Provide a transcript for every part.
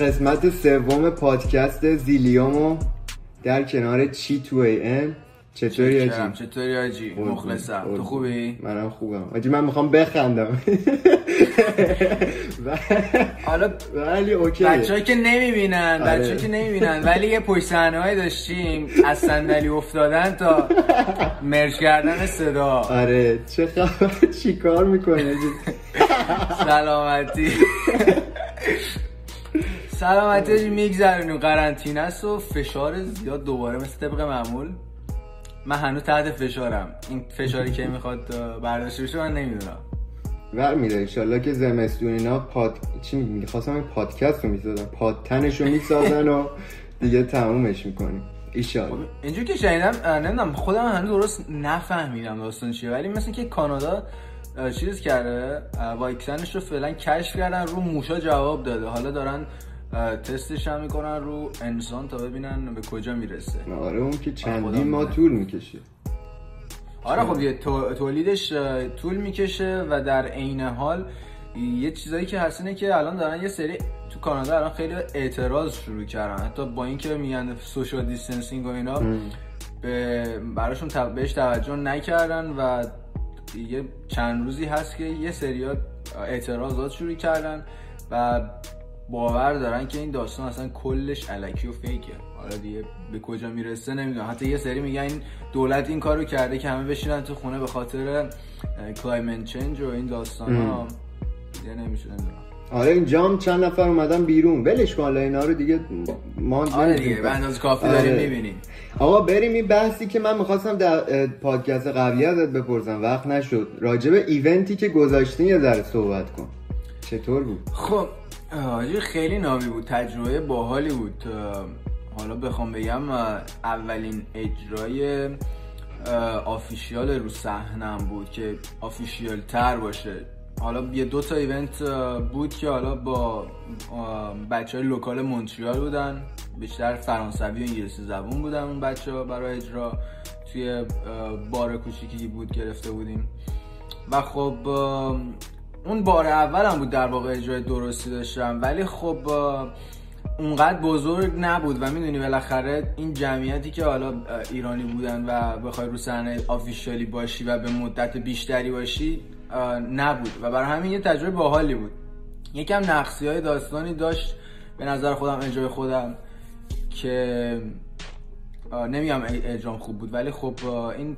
قسمت سوم پادکست زیلیومو در کنار چی تو ای ام. چطوری. آجی؟ چطوری آجی؟ مخلصم. تو خوبی؟ منم خوبم. آجی من می‌خوام بخندم. حالا ولی اوکی. بچه‌ای که نمی‌بینن آره. بچه‌ای که نمی‌بینن ولی یه پشت صحنه‌ای داشتیم از صندلی افتادن تا مرج کردن صدا. آره. چه خبر؟ چی کار می‌کنه سلامتی. سلامتی میگذرونیم قرنطینه است و فشار زیاد دوباره مثل طبق معمول. من هنوز تحت فشارم. این فشاری که می‌خواد برداشته بشه من نمی‌دونم. ور میره انشالله که زمستون اینا پاد چی میگی؟ خواستم این پادکست رو می‌سازن پادتنش رو می‌سازن و دیگه تمومش می‌کنیم. ایشالله اینجور که شنیدم نمی‌دونم خودم هنوز درست نفهمیدم داستان چیه. ولی مثل که کانادا چیز کرده واکسنش رو فعلا کشف کردن رو موشا جواب داده. حالا دارن تستش هم می‌کنن رو انسان تا ببینن به کجا می‌رسه. آره اون که چندین ماه می‌دونم. طول می‌کشه. آره خب یه تو- تولیدش طول می‌کشه و در عین حال یه چیزایی که هست اینه که الان دارن یه سری تو کانادا الان خیلی اعتراض شروع کردن. حتی با اینکه میگن social distancing و اینا به براشون بهش توجه نکردن و یه چند روزی هست که یه سریا اعتراضات شروع کردن و باور دارن که این داستان اصلا کلش الکی و fake ه. حالا دیگه به کجا می‌رسه نمی‌دونم. حتی یه سری میگن این دولت این کارو کرده که همه بشینن تو خونه به خاطر climate change و این داستان ها دیگه نمیشه نمی‌دونم آره اینجا هم چند نفر اومدن بیرون. ولش کن حالا اینا رو دیگه ما آره دیگه به اندازه کافی آره. داریم می‌بینیم. آقا بریم این بحثی که من می‌خواستم در پادکست قبلی ازت بپرسم. وقت نشد. راجب event ی که گذاشتی یه ذره صحبت کن. چطور بود؟ خب آجی خیلی نامی بود تجربه باحالی بود. حالا بخوام بگم اولین اجرای official رو صحنم بود که official تر باشه. حالا یه دو تا event بود که حالا با بچه های لوکال مونتریال بودن. بیشتر فرانسوی و انگلیسی زبون بودن اون بچه ها برای اجرا. توی بار کوچیکی بود گرفته بودیم. و خب اون بار اولم بود در واقع اجرای درستی داشتم ولی خب اونقدر بزرگ نبود و می‌دونی بالاخره این جمعیتی که حالا ایرانی بودن و بخوای رو صحنه آفیشیالی باشی و به مدت بیشتری باشی نبود و برای همین یه تجربه باحالی بود. یکم نقصی های داستانی داشت به نظر خودم اجرای خودم که نمیگم اجرام خوب بود ولی خب این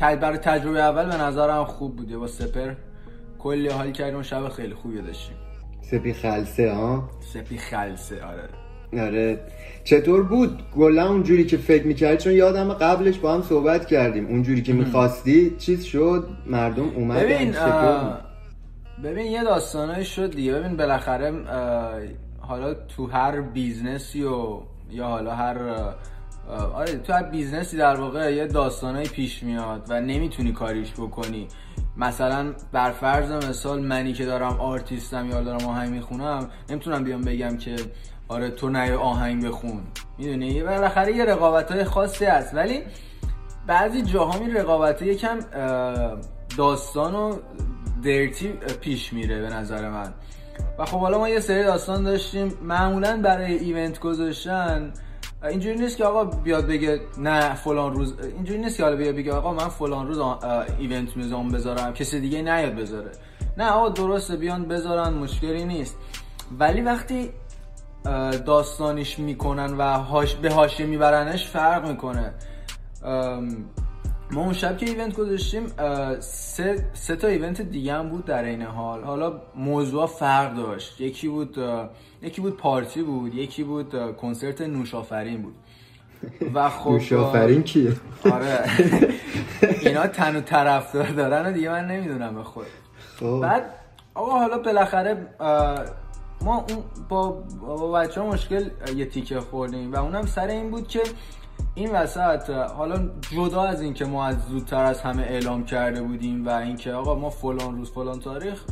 برای تجربه اول به نظرم خوب بود با سپر. کلی حال کردیم شب خیلی خوبی داشتیم. سپی خلصه ها؟ سپی خلصه آره. آره. چطور بود گلا اونجوری که فکر می‌کردی؟ چون یادم قبلش با هم صحبت کردیم. اونجوری که می‌خواستی چیز شد مردم اومدن ببین؟ ببین یه داستانایی شد دیگه. ببین بالاخره حالا تو هر business ی و یا حالا هر آره تو هر business ی در واقع یه داستانایی پیش میاد و نمی‌تونی کاریش بکنی. مثلا بر فرض مثال منی که دارم آرتیستم یا دارم آهنگ می‌خونم نمی‌تونم بیام بگم که آره تو نه آهنگ بخون. می‌دونی؟ بالاخره یه رقابت های خاصی هست. ولی بعضی جاها این رقابت یکم داستان و درتی پیش میره به نظر من. و خب حالا ما یه سری داستان داشتیم. معمولا برای ایونت گذاشتن اینجوری نیست که آقا بیاد بگه نه فلان روز اینجوری نیست که حالا بیاد بگه آقا من فلان روز ایونت میزام بذارم. کسی دیگه نیاد بذاره. نه آقا درسته بیان بذارن مشکلی نیست. ولی وقتی اه، داستانیش می‌کنن و هاش به حاشیه میبرنش فرق می‌کنه. ما اون شب که ایونت گذاشتیم سه, سه تا ایونت دیگه هم بود در این حال. حالا موضوع فرق داشت. یکی بود یکی بود پارتی بود یکی بود کنسرت نوشافرین بود. و خب نوشافرین کیه؟ آره. اینا تن و طرفدار دارن و دیگه من نمی‌دونم به خود. خب. بعد آقا حالا بالاخره ما اون با, با بچه ها مشکل یه تیکه خوردیم و اونم سر این بود که این وسط حالا جدا از این که ما از زودتر از همه اعلام کرده بودیم و اینکه آقا ما فلان روز فلان تاریخ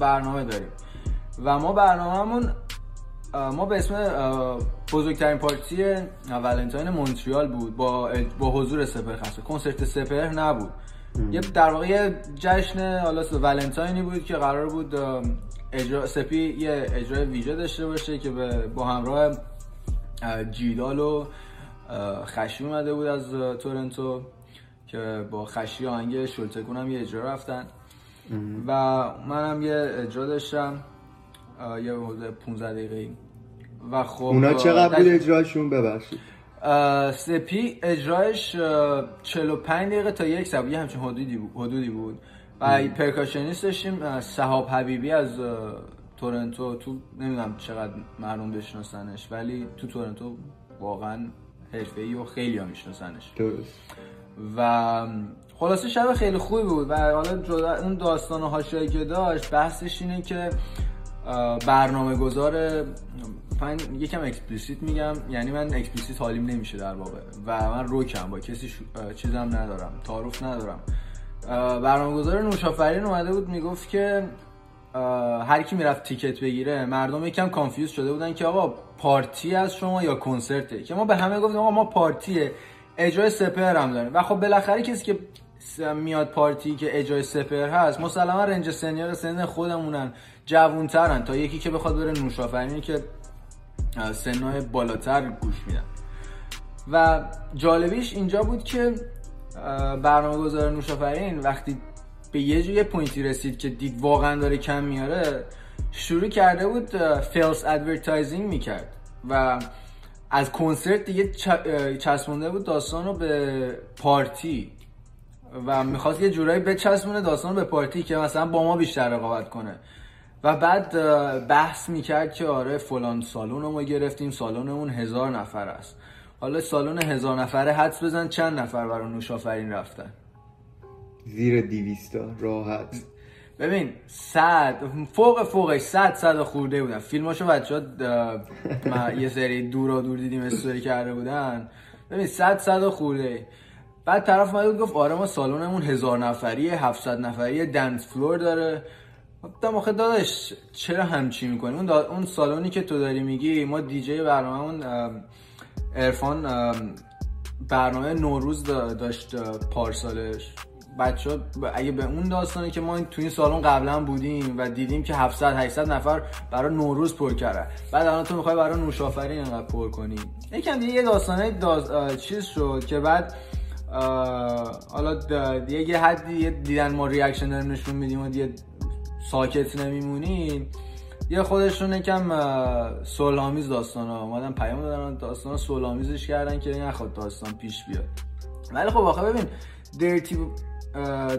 برنامه داریم. و ما برنامهمون ما به اسم بزرگترین پارتی ولنتاین مونتریال بود. با با حضور سپر خاصه کنسرت سپر نبود. یه در واقع یه جشن حالا ولنتاینی بود که قرار بود اجرا سپی یه اجرای ویژه داشته باشه که با همراه جیدال و خشی اومده بود از تورنتو که با خشی آهنگ شلتکون هم یه اجرا رفتن. و منم یه اجرا داشتم یه حدود 15 دقیقه و خب اونا چقدر بود اجراشون؟ ببخشید. سپی اجرایش 45 دقیقه تا یک ساعت یه همچین حدودی بود حدودی بود. و پرکاشنیست داشتیم صحاب حبیبی از تورنتو. تو نمی‌دونم چقدر مردم بشناسنش ولی تو تورنتو واقعا حرفه‌ای و خیلی ها میشناسنش. و خلاصه شب خیلی خوبی بود و حالا جدا اون داستان حاشیه‌ای که داشت بحثش اینه که برنامه گذار من یکم explicit میگم یعنی من explicit حالیم نمیشه در واقع و من روکم با کسی چیزم ندارم تعارف ندارم. برنامه گذار نوشافرین اومده بود می‌گفت که هر کی می‌رفت ticket بگیره مردم یکم confuse شده بودن که آقا پارتی از شما یا کنسرته؟ که ما به همه گفتیم آقا ما پارتیه اجرای سپر هم داریم. و خب بالاخره کسی که میاد پارتی که اجرای سپر هست مسلما range سنیا range سن خودمونن جوونترن. تا یکی که بخواد بره نوشافرینی که سنهای بالاتر گوش میدن. و جالبیش اینجا بود که برنامه گذار نوشافرین وقتی به یه جور point ی رسید که دید واقعا داره کم میاره شروع کرده بود false advertising می‌کرد و از کنسرت دیگه چسبونده بود داستان رو به پارتی و می‌خواست یه جورایی بچسبونه داستان رو به پارتی که مثلا با ما بیشتر رقابت کنه. و بعد بحث می‌کرد که آره فلان سالون رو ما گرفتیم سالونمون هزار نفر است. حالا سالن هزار نفره حدس بزن چند نفر برای نوشافرین رفتن؟ زیر دیویستا راحت. ببین صد فوق فوقش صد صد خورده بودن. فیلماشو بچه ها یه سری دورا دور دیدیم استوری کرده بودن. ببین صد صد خورده. بعد طرف اومد گفت آره ما سالنمون هزار نفریه 700 نفریه دنس فلور داره. گفتم آخه داداش چرا همچی می‌کنی؟ اون, اون سالونی که تو داری میگی ما دیجی برنامه ارفان برنامه نوروز داشت پارسالش. بچه اگه به اون داستانی که ما تو این سالن قبلا بودیم و دیدیم که 700 800 نفر برای نوروز پر کرده بعد الان تو می‌خوای برای نوشافرین اینقدر پر کنی. یکم دیگه یه داستانه داز... چیز شد که بعد حالا دیگه یه حدی دیدن ما ریاکشن داریم نشون میدیم و دیگه ساکت نمیمونیم. یه خودشون یکم سولامیز داستان ها اومدن پیام دادن داستان سولامیزش کردن که نخواد داستان پیش بیاد. ولی خب آخه ببین درتی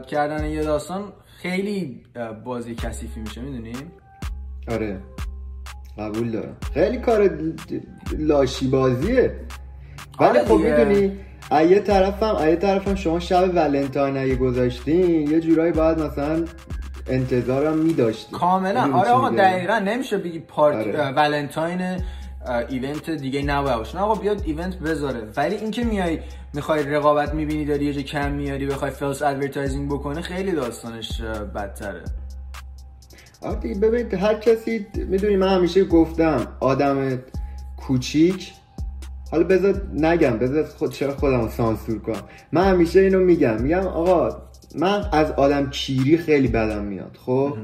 کردن یه داستان خیلی بازی کثیفی میشه می‌دونی؟ آره. قبول دارم. خیلی کار لاشی بازیه ولی آره خب می‌دونی ایه طرفم ایه طرفم شما شب ولنتاین اگه گذاشتین یه جورایی باید مثلا انتظارم میداشتی. کاملا. آره آقا دقیقا نمیشه بگی پارتی آره. ولنتاین event دیگه نباید باشه. نه آقا بیاد event بذاره. ولی اینکه میای می‌خوای رقابت می‌بینی داری یه جا کم میاری بخوای false advertising بکنه خیلی داستانش بدتره. آره ببین هر کسی می‌دونی من همیشه گفتم آدم کوچیک. حالا بذار نگم بذار خود چرا خودم سانسور کنم. من همیشه اینو میگم. میگم آقا من از آدم کیری خیلی بدم میاد خب؟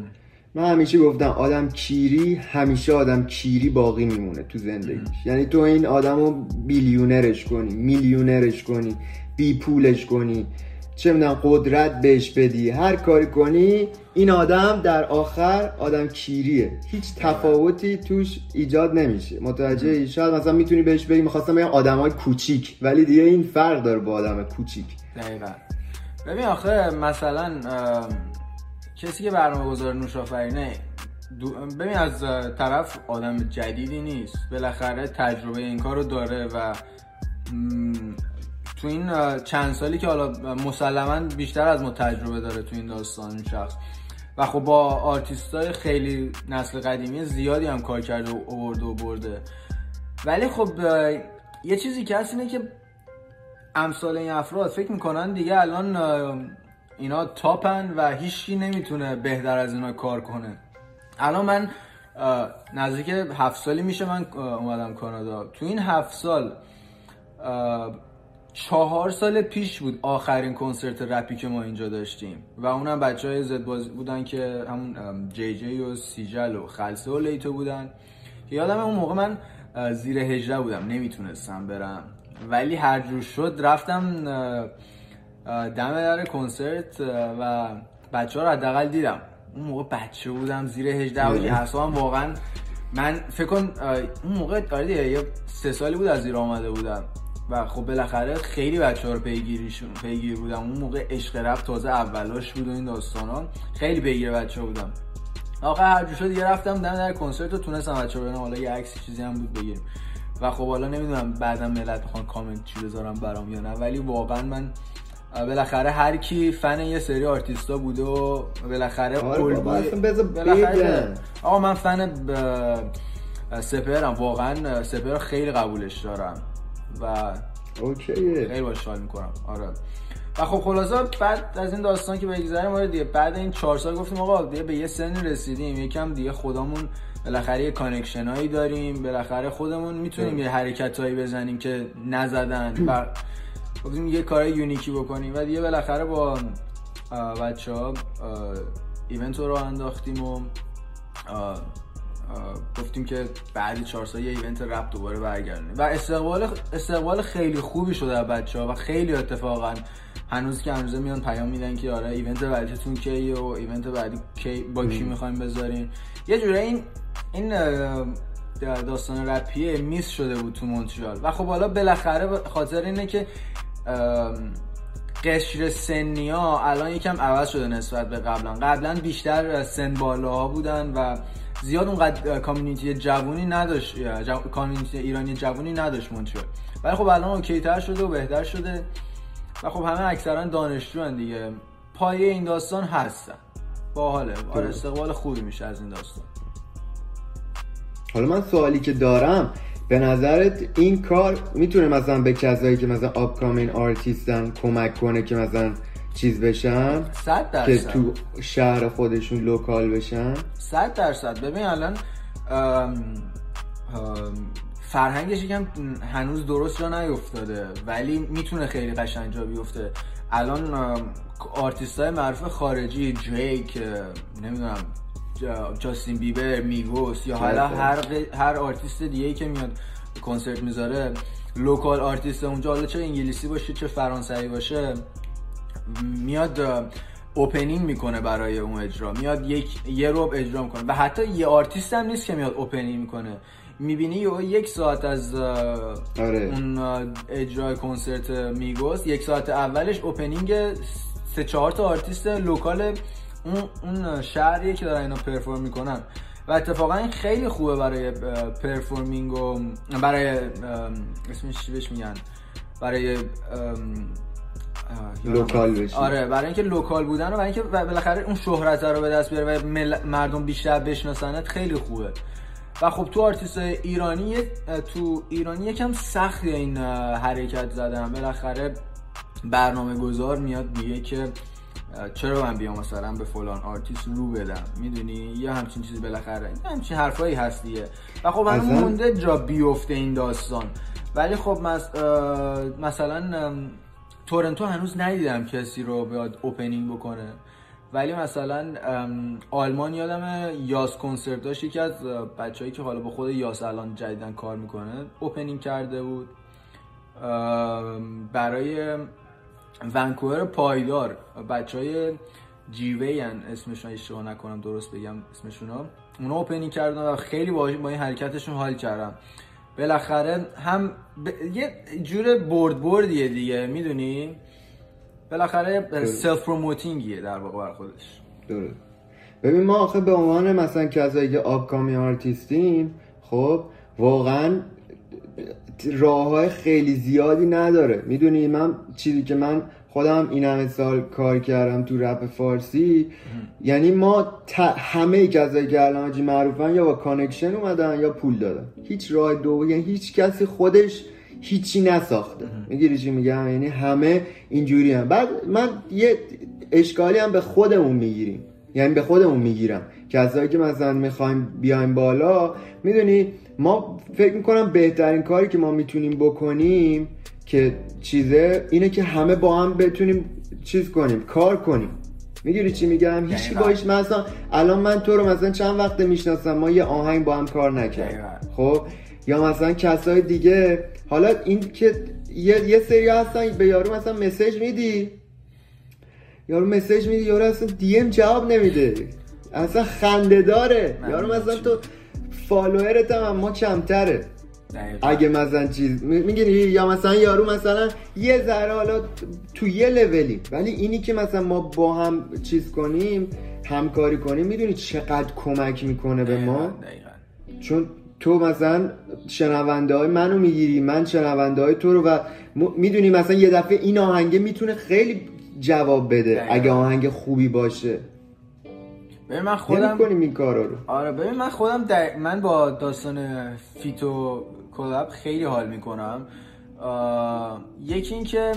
من همیشه گفتم آدم کیری همیشه آدم کیری باقی میمونه تو زندگیش. یعنی تو این آدم رو بیلیونرش کنی میلیونرش کنی بی پولش کنی. چه می‌دونم قدرت بهش بدی. هر کاری کنی این آدم در آخر آدم کیریه. هیچ تفاوتی توش ایجاد نمیشه. متوجه شاید مثلا می‌تونی بهش بگی می‌خواستم بگم آدم های کوچیک ولی دیگه این فرق داره با آدم کوچیک. دقیقا. ببین آخه مثلا کسی که برنامه گذار نوشافرینه ببین از طرف آدم جدیدی نیست. بالاخره تجربه این کار رو داره و تو این چند سالی که حالا مسلما بیشتر از ما تجربه داره تو این داستان این شخص. و خب با آرتیست های خیلی نسل قدیمی زیادی هم کار کرده و آورده و برده. ولی خب یه چیزی که هست اینه که امثال این افراد فکر می‌کنن دیگه الان اینا تاپن و هیچکی نمی‌تونه بهتر از اینا کار کنه. الان من نزدیک هفت سالی میشه من اومدم کانادا. تو این هفت سال چهار سال پیش بود آخرین کنسرت رپی که ما اینجا داشتیم. و اونم بچه های زد بازی بودن که همون جی جی و سیجل و خلصه و لیتو بودن. یادم اون موقع من زیر هجده بودم. نمی‌تونستم برم. ولی هر جور شد رفتم دم در کنسرت و بچه ها رو حداقل دیدم. اون موقع بچه بودم زیر هجده و هم واقعا من فکر کن اون موقع آره یه سه سالی بود از زیر آمده بودم. و خب بالاخره خیلی بچه ها رو پیگیریشون پیگیر بودم. اون موقع عشق رفت تازه اولاش بود و این داستان ها. خیلی پیگیر بچه ها بودم. آقا هر شد یه رفتم دم در کنسرت و تونستم بچه ها حالا یه عکس چیزی هم بود بگیریم. و خب حالا نمی‌دونم بعدم ملت بخوان کامنت چی بذارم برام یا نه. ولی واقعا من بالاخره هر کی فن یه سری آرتیستا بوده و بالاخره آره آقا من فن سپرم واقعا سپر خیلی قبولش دارم و اوکیه. خیلی باش حال می‌کنم. آره. و خب خلاصه بعد از این داستان که بگذاریم آره دیگه بعد این چهار سال گفتیم آقا دیگه به یه سنی رسیدیم. یکم دیگه خودمون بالاخره یه connection هایی داریم. بالاخره خودمون می‌تونیم یه حرکت هایی بزنیم که نزدن و گفتیم یه کار unique ی بکنیم. و دیگه بالاخره با بچه ها event رو انداختیم و گفتیم که بعد چهار سال یه event رپ دوباره برگردیم و استقبال استقبال خیلی خوبی شده از بچه ها و خیلی اتفاقا هنوز که هنوز میان پیام میدن که آره ایونت بعدیتون کی و ایونت بعدی کی با کی می‌خوایم بذارین. یه جوره این این داستان رپیه میس شده بود تو مونترال و خب حالا بالاخره خاطر اینه که قشر سنی ها الان یکم عوض شده نسبت به قبلا قبلا بیشتر سن بالاها بودن و زیاد اونقدر کامیونیتی جوونی نداشت کامیونیتی ایرانی جوونی نداشت مونترال ولی خب الان okay تر شده و بهتر شده و خب همه اکثرا دانشجو دیگه. پایه این داستان هستن. باحاله. آره استقبال خوبی میشه از این داستان. حالا من سوالی که دارم به نظرت این کار می‌تونه مثلا به کسایی که مثلا upcoming آرتیستن کمک کنه که مثلا چیز بشن؟ صد درصد. که تو شهر خودشون local بشن؟ صد درصد. ببین الان فرهنگش یکم هنوز درست جا نیفتاده ولی می‌تونه خیلی قشنگ جا بیفته. الان آرتیست های معروف خارجی دریک نمی‌دونم جاستین بیبر میگوس یا حالا هر هر آرتیست دیگه ای که میاد کنسرت می‌ذاره local artist اونجا حالا چه انگلیسی باشه چه فرانسوی باشه میاد opening می‌کنه برای اون اجرا. میاد یک یه ربع اجرا می‌کنه. و حتی یه آرتیست هم نیست که میاد opening می‌کنه. می‌بینی یک ساعت از آره. اون اجرای کنسرت میگوس یک ساعت اولش opening سه چهار تا آرتیست local اون اون شهریه که دارن اینا perform می‌کنن. و اتفاقا این خیلی خوبه برای performing و برای اسمش چی بهش میگن؟ برای local بشی آره برای اینکه local بودن و برای اینکه بالاخره اون شهرت رو به دست بیاره و مردم بیشتر بشناسنت خیلی خوبه. و خب تو آرتیست ایرانی تو ایرانی یکم سخت این حرکت زدن. بالاخره برنامه گذار میاد میگه که چرا من بیام مثلا به فلان آرتیست رو بدم؟ می‌دونی؟ یا همچین چیزی بالاخره. همچین حرفایی هست دیگه. و خب من مونده جا بیفته این داستان. ولی خب مثلا تورنتو هنوز ندیدم کسی رو بیاد opening بکنه. ولی مثلا آلمان یادم یاس کنسرت داشت یکی از بچههایی که حالا با خود یاس الان جدیدن کار می‌کنه اوپنینگ کرده بود. برای ونکوور پایدار. بچه های جیوه هن اسمشون اشتباه نکنم درست بگم اسمشون ها اونا اوپنینگ کردن و خیلی با این حرکتشون حال کردم بالاخره هم یه جور برد بردیه دیگه می‌دونی؟ بالاخره self promoting یه در واقع بر خودش. درست. ببین ما آخه به عنوان مثلا کسایی که upcoming آرتیستیم خب واقعا راه های خیلی زیادی نداره. می‌دونی من چیزی که من خودم این همه سال کار کردم تو رپ فارسی یعنی ما همه کسایی که الان معروفن یا با connection اومدن یا پول دادن. هیچ راه دو یعنی هیچ کسی خودش هیچی نساخته. می‌گیری چی میگم؟ یعنی همه اینجوری هم بعد من یه اشکالی هم به خودمون می‌گیریم. یعنی به خودمون می‌گیرم. کسایی که مثلا می‌خوایم بیایم بالا می‌دونی ما فکر می‌کنم بهترین کاری که ما می‌تونیم بکنیم که چیزه اینه که همه با هم بتونیم چیز کنیم کار کنیم. می‌گیری چی میگم؟ هیچ دقیقاً. باش مثلا الان من تو رو مثلا چند وقت می‌شناسم ما یه آهنگ با هم کار نکردیم. خب؟ یا مثلا کسای دیگه حالا این که یه, یه سری هستن به یارو مثلا مسیج میدی. یارو مسیج میدی یارو اصلا دی ام جواب نمیده. اصلا خنده داره. یارو مثلا تو فالوورت هم اما کمتره. دقیقاً. اگه مثلا چیز می‌گیری یا مثلا یارو مثلا یه ذره حالا تو یه لولی. ولی اینی که مثلا ما با هم چیز کنیم همکاری کنیم می‌دونی چقدر کمک می‌کنه به ما؟ دقیقاً، دقیقاً. چون تو مثلا شنونده های منو می‌گیری من شنونده های تو رو و می‌دونی مثلا یه دفعه این آهنگه می‌تونه خیلی جواب بده دقیقا. اگه آهنگ خوبی باشه. ببین من خودم نمی‌کنیم این کارا رو. آره ببین من خودم در... من با داستان فیتو کلاب خیلی حال می‌کنم. یکی اینکه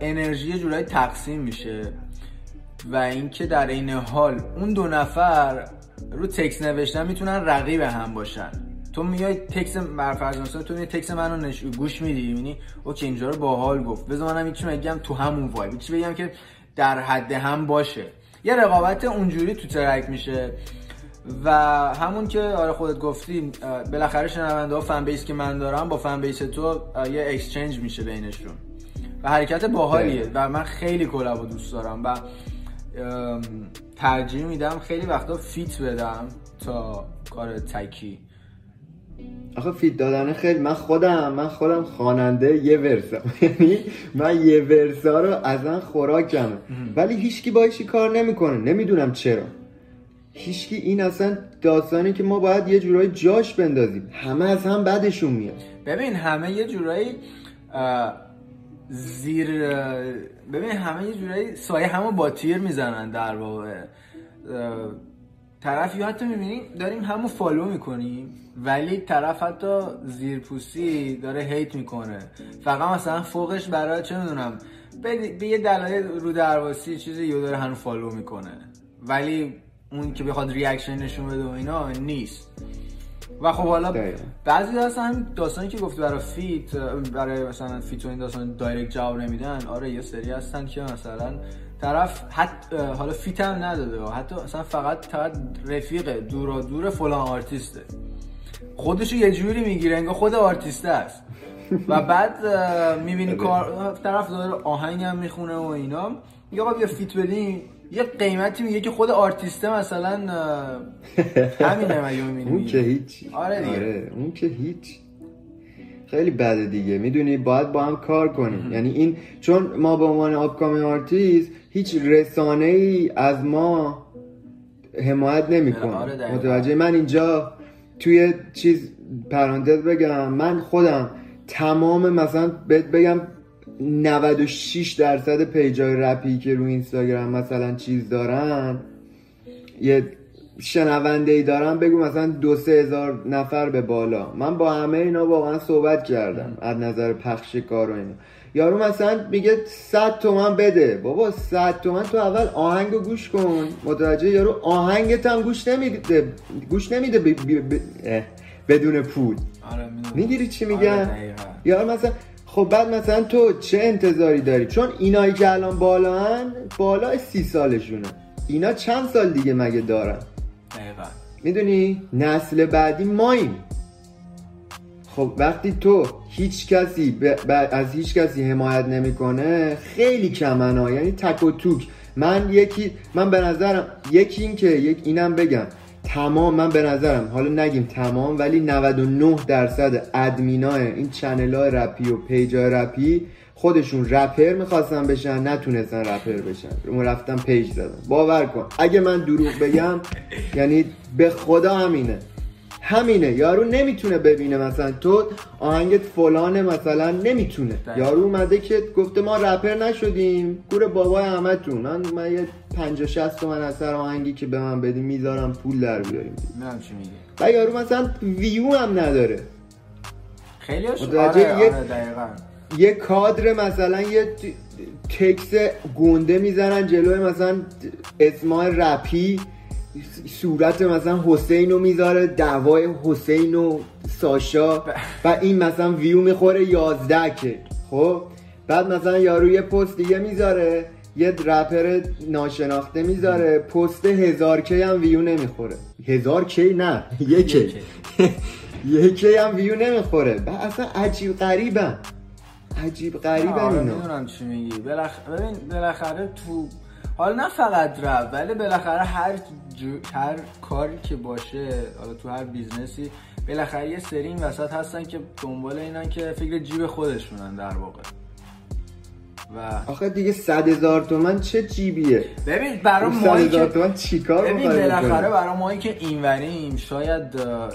انرژی یه جورایی تقسیم میشه و اینکه در این حال اون دو نفر رو تکس نوشتن می‌تونن رقیب هم باشن. تو میای تکس برفرض مثلا تو میای تکس منو نش... گوش میدی می‌بینی okay اینجا رو باحال گفت. بذار منم یکی بگم تو همون vibe. چی بگم که در حد هم باشه. یه رقابت اونجوری تو track میشه و همون که آره خودت گفتی بالاخره شنونده ها fan base که من دارم با fan base تو یه exchange میشه بینشون. و حرکت باحالیه. دقیقاً. و من خیلی collab و دوست دارم و ترجیح میدم خیلی وقتا feat بدم تا کار تکی. آخه feat دادن خیلی من خودم من خودم خواننده یه verse م. یعنی من یه verse ا رو اصن خوراکمه. ولی هیچکی باهاشی کار نمی‌کنه. نمی‌دونم چرا. هیچکی این اصلا داستانی که ما باید یه جورایی جاش بندازیم. همه از هم بدشون میاد. ببین همه یه جورایی زیر ببین همه یه جورایی سایه همو با تیر می‌زنن در واقع. طرف یا حتی می‌بینی داریم همو follow می‌کنیم ولی طرف حتی زیرپوستی داره hate می‌کنه. فقط مثلا فوقش برای چه می‌دونم به یه دلایل رو درواسی چیزی یو داره هنو follow می‌کنه. ولی اون که بخواد reaction نشون بده و اینا نیست. و خب حالا. بعضی هستن همین داستانی که گفتی برای feat برای مثلا feat و این داستان direct جواب نمیدن آره یه سری هستن که مثلا طرف حتی حالا feat هم نداده حتی مثلا فقط فقط رفیق دورا دور فلان آرتیسته. خودشو یه جوری می‌گیره انگار خود آرتیسته است. و بعد می‌بینی کار طرف داره آهنگ هم می‌خونه و اینا. میگه آقا بیا feat بدین. یه قیمتی میگه که خود آرتیسته مثلا همینه مگه می‌بینی؟ اون که هیچ آره دیگه. اون که هیچ خیلی بده دیگه. می‌دونی باید با هم کار کنیم. یعنی این چون ما به عنوان upcoming artist هیچ رسانه ای از ما حمایت نمی‌کنه. آره،. متوجه؟ من اینجا توی چیز پرانتز بگم. من خودم تمام مثلا بهت بگم 96 درصد page ای رپی که رو اینستاگرام مثلا چیز دارن یه شنونده ای دارم بگو مثلا دو سه هزار نفر به بالا. من با همه اینا واقعا صحبت کردم از نظر پخش کار و اینا. یارو مثلا میگه 100 تومن بده. بابا 100 تومن تو اول آهنگ رو گوش کن. متوجه یارو آهنگت هم گوش نمیده گوش نمیده ب- ب- بدون پول. آره. می‌گیری چی آره، میگم دقیقاً. یا مثلا خب بعد مثلا تو چه انتظاری داری؟ چون اینایی که الان بالا هن بالای سی سالشونه. اینا چند سال دیگه مگه دارن؟ دقیقاً. می‌دونی نسل بعدی ماییم. خب وقتی تو هیچ کسی ب... ب- از هیچ کسی حمایت نمی‌کنه خیلی کمن ها یعنی تک و توک. من یکی من به نظرم یکی این که یک اینم بگم. تمام من به نظرم حالا نگیم تمام ولی 99 درصد ادمینای این channel های رپی و page های رپی خودشون رپر می‌خواستن بشن نتونستن رپر بشن. اون رفتن page زدن. باور کن. اگه من دروغ بگم یعنی به خدا همینه. همینه. یارو نمی‌تونه ببینه مثلا تو آهنگت فلانه مثلا نمی‌تونه. یارو اومده که گفته ما رپر نشدیم. گور بابای همتون من من یه 50 60 تومن از سر آهنگی که به من بدی می‌ذارم پول در بیاریم. می‌دونم چی میگی و یارو مثلا ویو هم نداره. خیلی هاش آره, آره دقیقاً. یه کادر مثلا یه تکس گنده می‌زنن جلوی مثلا اسمای رپی صورت مثلا حسین رو می‌ذاره دعوای حسین و ساشا و این مثلا ویو می‌خوره 11 که خب؟ بعد مثلا یارو یه پست دیگه می‌ذاره یه رپر ناشناخته می‌ذاره پست هزار کی هم ویو نمی‌خوره. هزار K؟ نه یکی یکی هم ویو نمی‌خوره. اصلا عجیب غریبن عجیب غریبن آره می‌دونم چی میگی. بلخ... ببین بالاخره تو حالا نه فقط رپ ولی بالاخره هر جو... هر کاری که باشه حالا تو هر business ی بالاخره یه سری این وسط هستن که دنبال اینن که فکر جیب خودشونن در واقع. و آخه دیگه صد هزار تومن چه جیبیه؟ ببین برای هزار که تومن چیکار ببین بالاخره؟ برای مایی که اینوریم شاید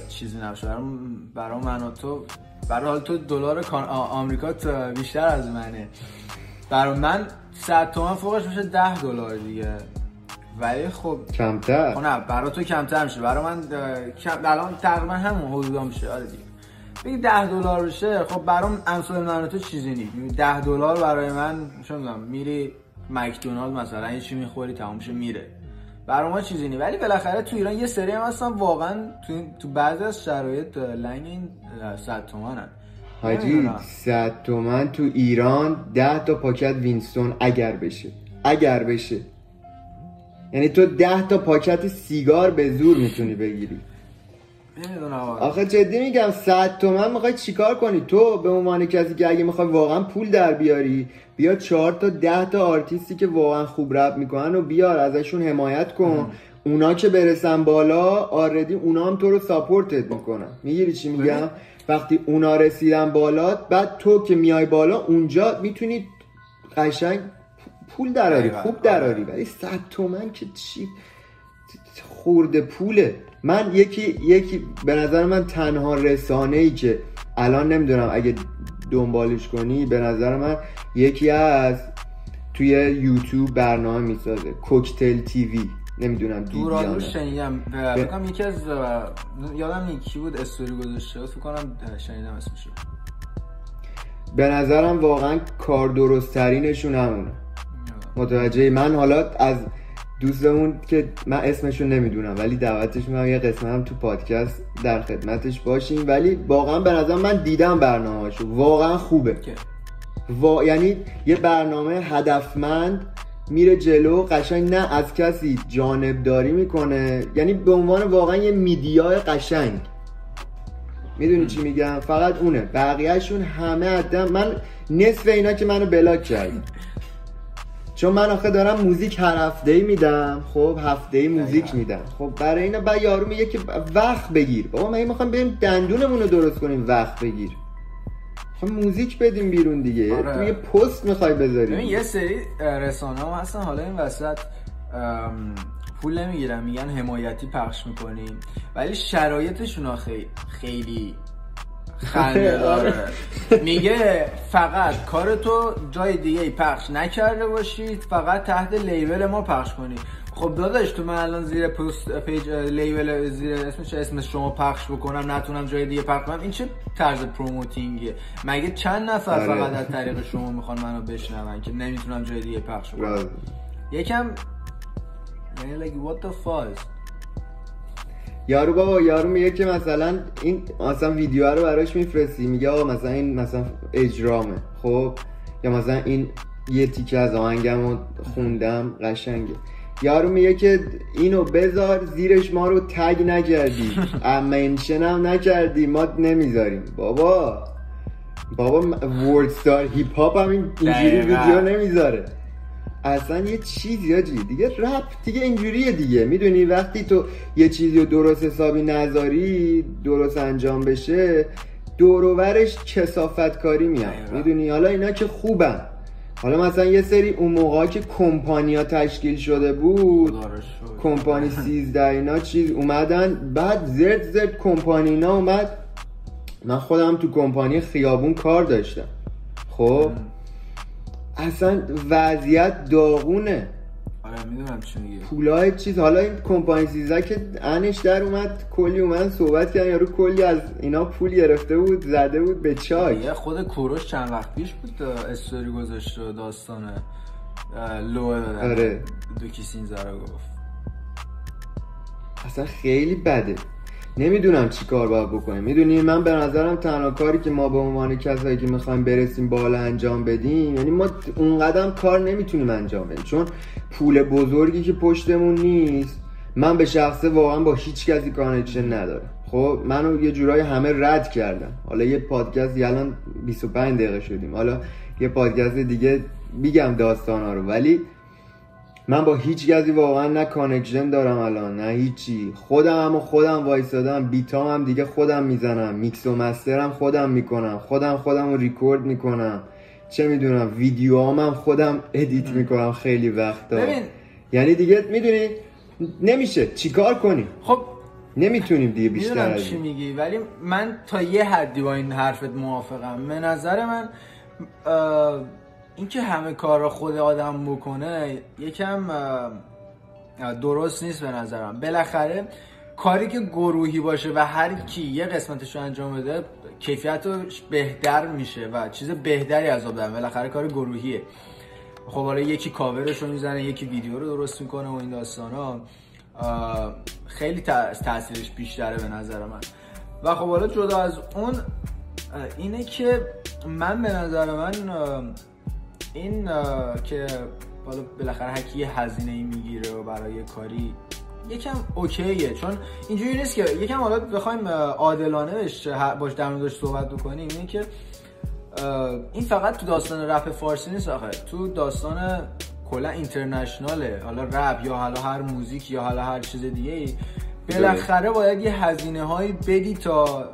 چیزی نباشه. برای برای من و تو برای حال تو دلار آمریکا بیشتر از منه. برای من 100 تومن فوقش میشه 10 دلار دیگه. ولی خب کمتر. خب نه برای تو کمتر میشه. برای من الان تقریبا همون حدودا میشه. آره دیگه. بگی 10 دلار بشه خب برام امثال من تو چیزی نیست. 10 دلار برای من می‌دونم میری مکدونالد مثلا یه چی می‌خوری تمام میشه میره. برای ما چیزی نیست. ولی بالاخره تو ایران یه سری هم هستن واقعا تو تو بعضی از شرایط لنگ این اه، 100 تومنن حاجی نمی‌دونم. 100 تومن تو ایران 10 تا پاکت وینستون اگر بشه. اگر بشه. یعنی تو 10 تا پاکت سیگار به زور می‌تونی بگیری. آخه جدی میگم 100 تومن می‌خوای چیکار کنی؟ تو به عنوان کسی که اگه می‌خوای واقعا پول در بیاری بیا 4 تا 10 تا آرتیستی که واقعا خوب رپ می‌کنن و بیار ازشون حمایت کن. اونا که برسن بالا آردی اونا هم تو رو support ت می‌کنن. می‌گیری چی میگم؟ ببین. وقتی اونا رسیدن بالا بعد تو که میای بالا اونجا می‌تونی قشنگ پول دراری. خوب دراری. ولی 100 تومن که چی؟ خورده پوله. من یکی یکی به نظر من تنها رسانه ای که الان نمی‌دونم اگه دنبالش کنی به نظر من یکی از توی یوتیوب برنامه می‌سازه. کوکتل تیوی. نمی‌دونم دورانو. شنیدم. به- فکر کنم یکی از یادم نیست کی بود استوری گذاشته. بود. فکر کنم شنیدم اسمشو. به نظرم واقعا کار درست ترینشون همونه متوجه من حالا از دوستمون که من اسمشون نمی‌دونم ولی دعوتش می‌کنم یه قسمت هم تو پادکست در خدمتش باشیم. ولی واقعا به نظر من دیدم برنامهشو واقعا خوبه. وا... یعنی یه برنامه هدفمند میره جلو قشنگ نه از کسی جانبداری می‌کنه. یعنی به عنوان واقعا یه میدیای قشنگ. می‌دونی چی میگم؟ فقط اونه. بقیهشون همه عدم من نصف اینا که منو بلاک کرد چون من آخه دارم موزیک هر هفته ای میدم خب هفته ای موزیک دقیقا. میدم. خب برای اینا بعد یارو میگه که وقت بگیر. بابا من می‌خوام بریم دندونمون رو درست کنیم وقت بگیر. خب موزیک بدیم بیرون دیگه. آره. تو یه پست می‌خوای بذاری ببین یه سری رسانه ها هستن حالا این وسط پول نمی‌گیرن میگن حمایتی پخش می‌کنیم. ولی شرایطشون خیلی خیلی خنده داره. میگه فقط کار تو جای دیگه پخش نکرده باشید فقط تحت label ما پخش کنید خب داداش تو من الان زیر پست page label زیر اسمش اسم شما پخش بکنم نتونم جای دیگه پخش کنم. این چه طرز پروموتینگیه؟ مگه چند نفر آره. فقط از طریق شما می‌خوان منو بشنون که نمی‌تونم جای دیگه پخش کنم؟ راز. یکم یعنی like what the fuck یارو بابا یارو میگه که مثلا این مثلا ویدیو رو براش میفرستی میگه آقا مثلا این مثلا اجرامه خب؟ یا مثلا این یه تیکه از آهنگم رو خوندم قشنگه. یارو میگه که اینو بذار زیرش ما رو تگ نکردی منشن هم نکردی ما نمی‌ذاریم. بابا بابا ورد ستار هیپ هاپ هم این- اینجوری. ویدیو نمی‌ذاره. اصلا یه چیزی آجی. دیگه رپ دیگه اینجوریه دیگه. می‌دونی وقتی تو یه چیزی رو درست حسابی نذاری درست انجام بشه دوروورش کسافت کاری میاد. می‌دونی؟ حالا اینا که خوبن. حالا مثلا یه سری اون موقع که کمپانیا تشکیل شده بود. کمپانی 13 اینا چیز اومدن. بعد زرد زرد کمپانی اینا اومد. من خودم تو کمپانی خیابون کار داشتم. خب؟ اصلا وضعیت داغونه. آره می‌دونم چی میگی. پولای چیز حالا این کمپانی 13 که انش در اومد کلی اومد صحبت کردن یارو کلی از اینا پول گرفته بود زده بود به چای یه خود کوروش چند وقت پیش بود استوری گذاشته و داستان لو آره. دو کیسین گفت. اصلا خیلی بده. نمی‌دونم چی کار باید بکنیم. می‌دونی من به نظرم تنها کاری که ما به عنوان کسایی که می‌خوایم برسیم بالا انجام بدیم یعنی ما اونقدم کار نمی‌تونیم انجام بدیم. چون پول بزرگی که پشتمون نیست من به شخصه واقعا با هیچ کسی connection ندارم. خب منو یه جورایی همه رد کردن. حالا یه پادکست الان 25 دقیقه شدیم. حالا یه پادکست دیگه میگم داستانا رو. ولی من با هیچ کسی واقعا نه connection دارم الان نه هیچی. خودم هم و خودم وایسادم beat ام هم دیگه خودم می‌زنم. میکس و master م خودم می‌کنم. خودم خودم رو ریکورد می‌کنم. چه می‌دونم ویدیو هم خودم edit می‌کنم خیلی وقتا. ببین. یعنی دیگه می‌دونی نمیشه. چیکار کنیم؟ خب نمی‌تونیم دیگه بیشتر از چی. میگی ولی من تا یه حدی با این حرفت موافقم. به نظر من اینکه همه کار را خود آدم بکنه یکم درست نیست به نظرم. بالاخره کاری که گروهی باشه و هر کی یه قسمتش رو انجام بده کیفیتش بهتر میشه و چیز بهتری از دارن بالاخره کار گروهیه. خب حالا یکی کاورش رو می‌زنه یکی ویدیو رو درست می‌کنه و این داستان ها خیلی تا- تاثیرش بیشتره به نظر من. و خب حالا جدا از اون اینه که من به نظر من این که حالا بالاخره هر کی یه هزینه ای می‌گیره و برای کاری یکم اوکیه. چون اینجوری نیست که یکم حالا بخوایم عادلانه باش در موردش صحبت بکنیم. اینه که این فقط تو داستان رپ فارسی نیست آخه. تو داستان کلا international ه. حالا رپ یا حالا هر موزیک یا حالا هر چیز دیگه ای بالاخره باید یه هزینه هایی بدی تا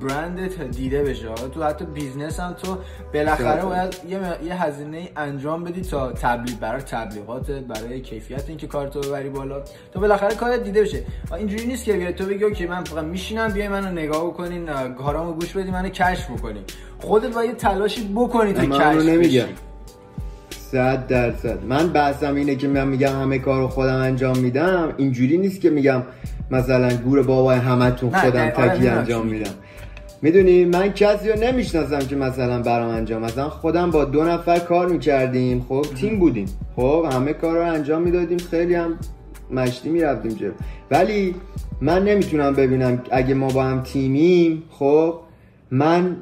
برندت دیده بشه تو حتی business هم تو بالاخره. باید یه, یه هزینه انجام بدی تا تبلیغ برای تبلیغاتت برای کیفیت اینکه کارتو ببری بالا تا بالاخره کارت دیده بشه اینجوری نیست که بیای تو بگی okay من فقط میشینم بیای منو نگاه بکنین کارامو گوش بدی منو کشف بکنین خودت باید یه تلاشی بکنی تا کشف نمیگم. صد درصد. من بحثم اینه که من میگم همه کار رو خودم انجام میدم. اینجوری نیست که میگم مثلا گور بابای همتون خودم آره، تکی انجام. میدم. می‌دونی من کسی رو نمی‌شناسم که مثلا برام انجام. مثلا خودم با دو نفر کار می‌کردیم. خب تیم بودیم. خب همه کار رو انجام می‌دادیم. خیلی هم مشتی می‌رفتیم جلو. ولی من نمی‌تونم ببینم اگه ما با هم تیمیم خب من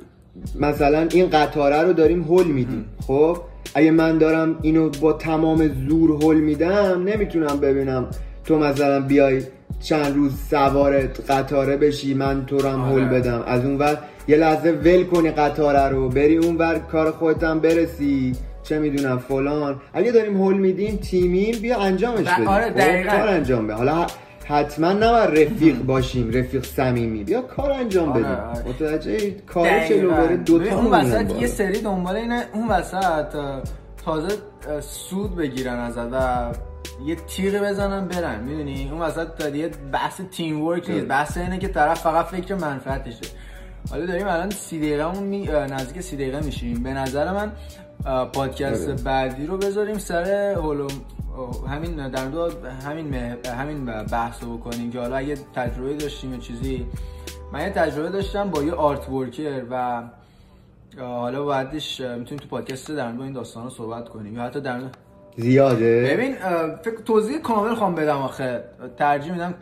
مثلا این قطاره رو داریم هول میدیم. خب اگه من دارم اینو با تمام زور هول میدم نمی‌تونم ببینم تو مثلا بیای چند روز سوار قطاره بشی من تو رو هم هول آره. بدم از اون ور یه لحظه ول کنی قطاره رو بری اون ور کار خودت هم برسی چه می‌دونم فلان اگه داریم هول میدیم تیمیم بیا انجامش بدیم آره، خب؟ دقیقاً. کار انجام بده حالا حتما نباید رفیق باشیم رفیق صمیمی بیا کار انجام آره، بدیم آره. متوجه کار چلو. بره دو تا اون وسط. یه سری دنبال اینه اون وسط تازه سود بگیرن ازت و یه تیغ بزنن برن می‌دونی اون وسط تا دیگه بحث تیم ورک نیست بحث اینه که طرف فقط فکر منفعتشه حالا داریم الان سی دقیقه می... نزدیک سی دقیقه میشیم به نظر من پادکست آره. بعدی رو بذاریم سر هولو همین در دو همین همین بحث رو بکنیم که حالا اگه تجربه داشتیم یا چیزی من یه تجربه داشتم با یه آرت ورکر و حالا بعدش می‌تونیم تو پادکست در مورد این داستان رو صحبت کنیم یا حتی در زیاده ببین فکر توضیح کامل خوام بدم آخه ترجیح میدم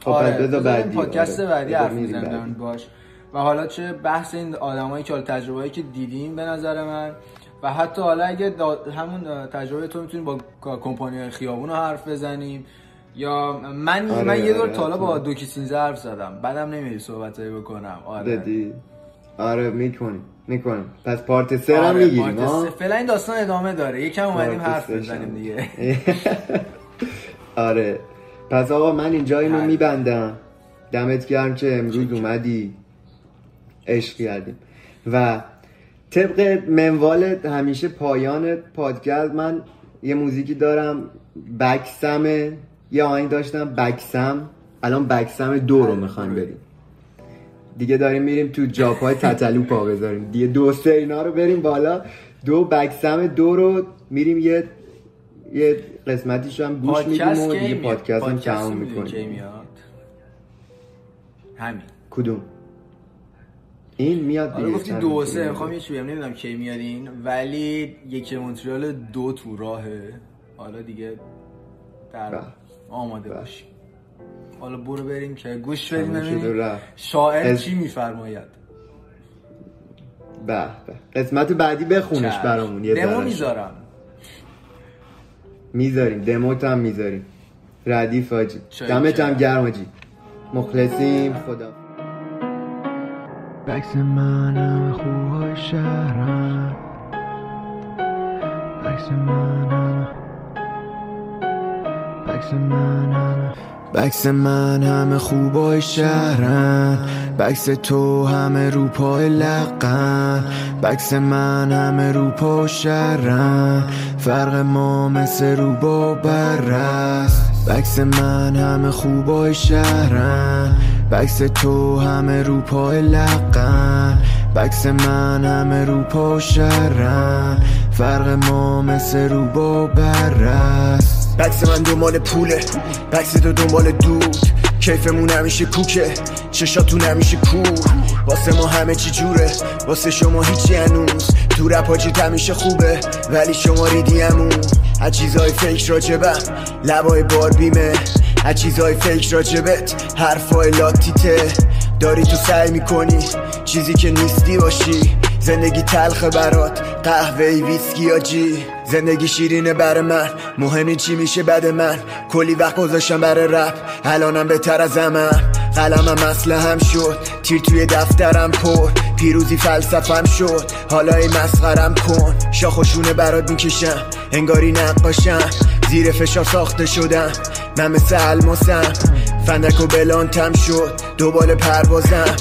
خب، بذار بذاریم بعدی، پادکست آره. بعدی حرف. مورد باش و حالا چه بحث این آدمایی که حالا تجربه‌ای که دیدیم به نظر من و حتی حالا اگه همون تجربه تو می‌تونیم با کمپانی خیابون رو حرف بزنیم. یا من آره، من یه دور آره، تا حالا با حتما. دوکی سینزه حرف زدم. بعدم نمیدی صحبتایی بکنم. آره. دادی آره می‌کنیم می‌کنیم پس پارت سه هم آره، می‌گیریم ها؟ سه. فعلا این داستان ادامه داره. یکم اومدیم حرف بزنیم. دیگه. آره. پس آقا من اینجا اینو. میبندم. دمت گرم که امروز اومدی. عشق کردیم. و طبق منوال همیشه پایان پادکست من یه موزیکی دارم بکسمه یه آهنگ داشتم بکسم. الان بکسم دو رو می‌خوایم بریم. دیگه داریم میریم تو جاپ های تتلو پا بذاریم. دیگه دو سه اینا رو بریم بالا. دو بکسم دو رو میریم یه یه قسمتیش هم گوش میدیم و دیگه؟ پادکست هم تمام می‌کنیم. همین. کدوم؟ این میاد دیگه گفتی دو سه. می‌خوام یه چی بگم. نمی‌دونم کی میاد این ولی یکی مونترال دو تو راهه. حالا دیگه در بله. آماده بله. باشی حالا برو بریم که گوش بدیم. شاعر از- چی میفرماید. به به قسمت بعدی بخونش برامون یه دمو. می‌ذارم. می‌ذاریم. دموت هم می‌ذاریم. ردیف آجی دمت. هم گرم آجی مخلصیم. خدا بکس من همه خوبای شهرم. بکس من همه بکس من همه بکس من همه خوبای شهرن بکس تو همه رو پای لقن بکس من همه رو پا و شهرن فرق ما مثل رو با برست بکس من همه خوبای شهرن بکس تو همه رو پای لقن بکس من همه رو پا و شهرن فرق ما مثل رو با برست بکس من دنبال پوله. بکس تو دنبال دود. کیفمون همیشه کوکه. چشاتون همیشه کور. واسه ما همه چی جوره. واسه شما هیچی هنوز. تو رپ حاجیت همیشه خوبه. ولی شما ریدیمون از چیزای فیک راجبم. لبای باربیمه. از چیزای فیک راجبت حرفای لاتیته داری تو سعی می‌کنی چیزی که نیستی باشی. زندگی تلخه برات قهوه ویسکی یا جی. زندگی شیرینه بر من مهمی چی میشه بد من. کلی وقت گذاشتم برای رپ الانم بهتر از همم. قلمم اصله هم شد تیر توی دفترم پر. پیروزی فلسفم شد حالا ای مسخرم کن. شاخوشونه برات می‌کشم انگاری نقاشم. زیر فشار ساخته شدم. من مثل الماسم فندک و بلانتم شد. دوباره پروازم.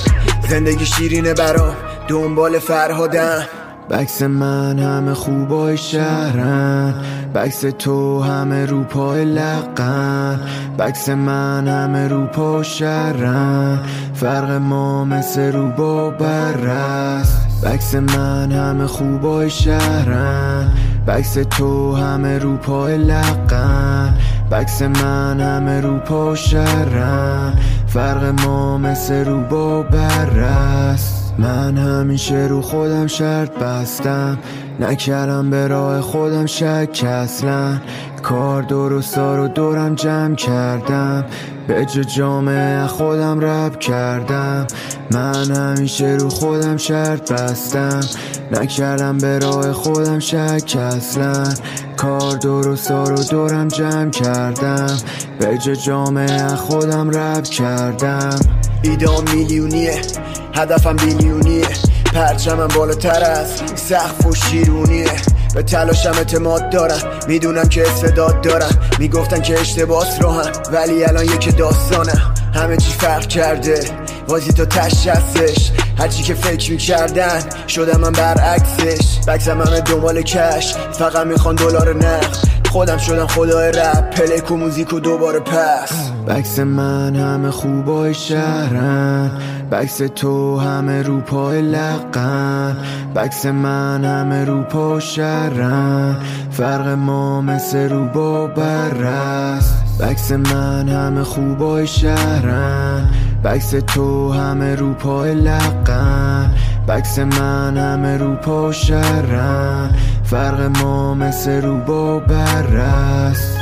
زندگی شیرینه برام. دنبال فرهادم. بکس من همه خوبای شهرن. بکس تو همه رو پای لقن. بکس من همه رو پا و شهرن. فرق ما مثل رو با برست بکس من همه خوبای شهرن. بکس تو همه رو پای لقن بکس من همه رو پا و شهرن فرق ما مثل رو با برست من همیشه رو خودم شرط بستم. نکردم به راه خودم شک اصلا. کار درستا رو دورم جمع کردم. به جا جامعه خودم رب کردم. من همیشه رو خودم شرط بستم. نکردم به راه خودم شک اصلا. کار درستا رو دورم جمع کردم. به جا جامعه خودم رب کردم. ایدام میلیونیه هدفم بیلیونیه پرچمم بالاتر از سقف و شیرونیه. به تلاشم اعتماد دارم. می‌دونم که استعداد دارم. می‌گفتن که اشتباس راهم. ولی الان یک داستانم. همه چی فرق کرده. بازی تا تش هرچی که فکر می‌کردن شدم من برعکسش. بکسم همه دنبال کش. فقط می‌خوان دلار نقد. خودم شدم خدای رپ پلیک و موزیک و دوباره پس. بکس من همه خوبای شهرن. بکس تو همه رو پای لقن بکس من همه رو پا شهرن. فرق ما مثل رو با برست بکس من همه خوبای شهرن. بکس تو همه رو پای لقن بکس من همه رو پا و شهرن فرق ما مثل رو با برست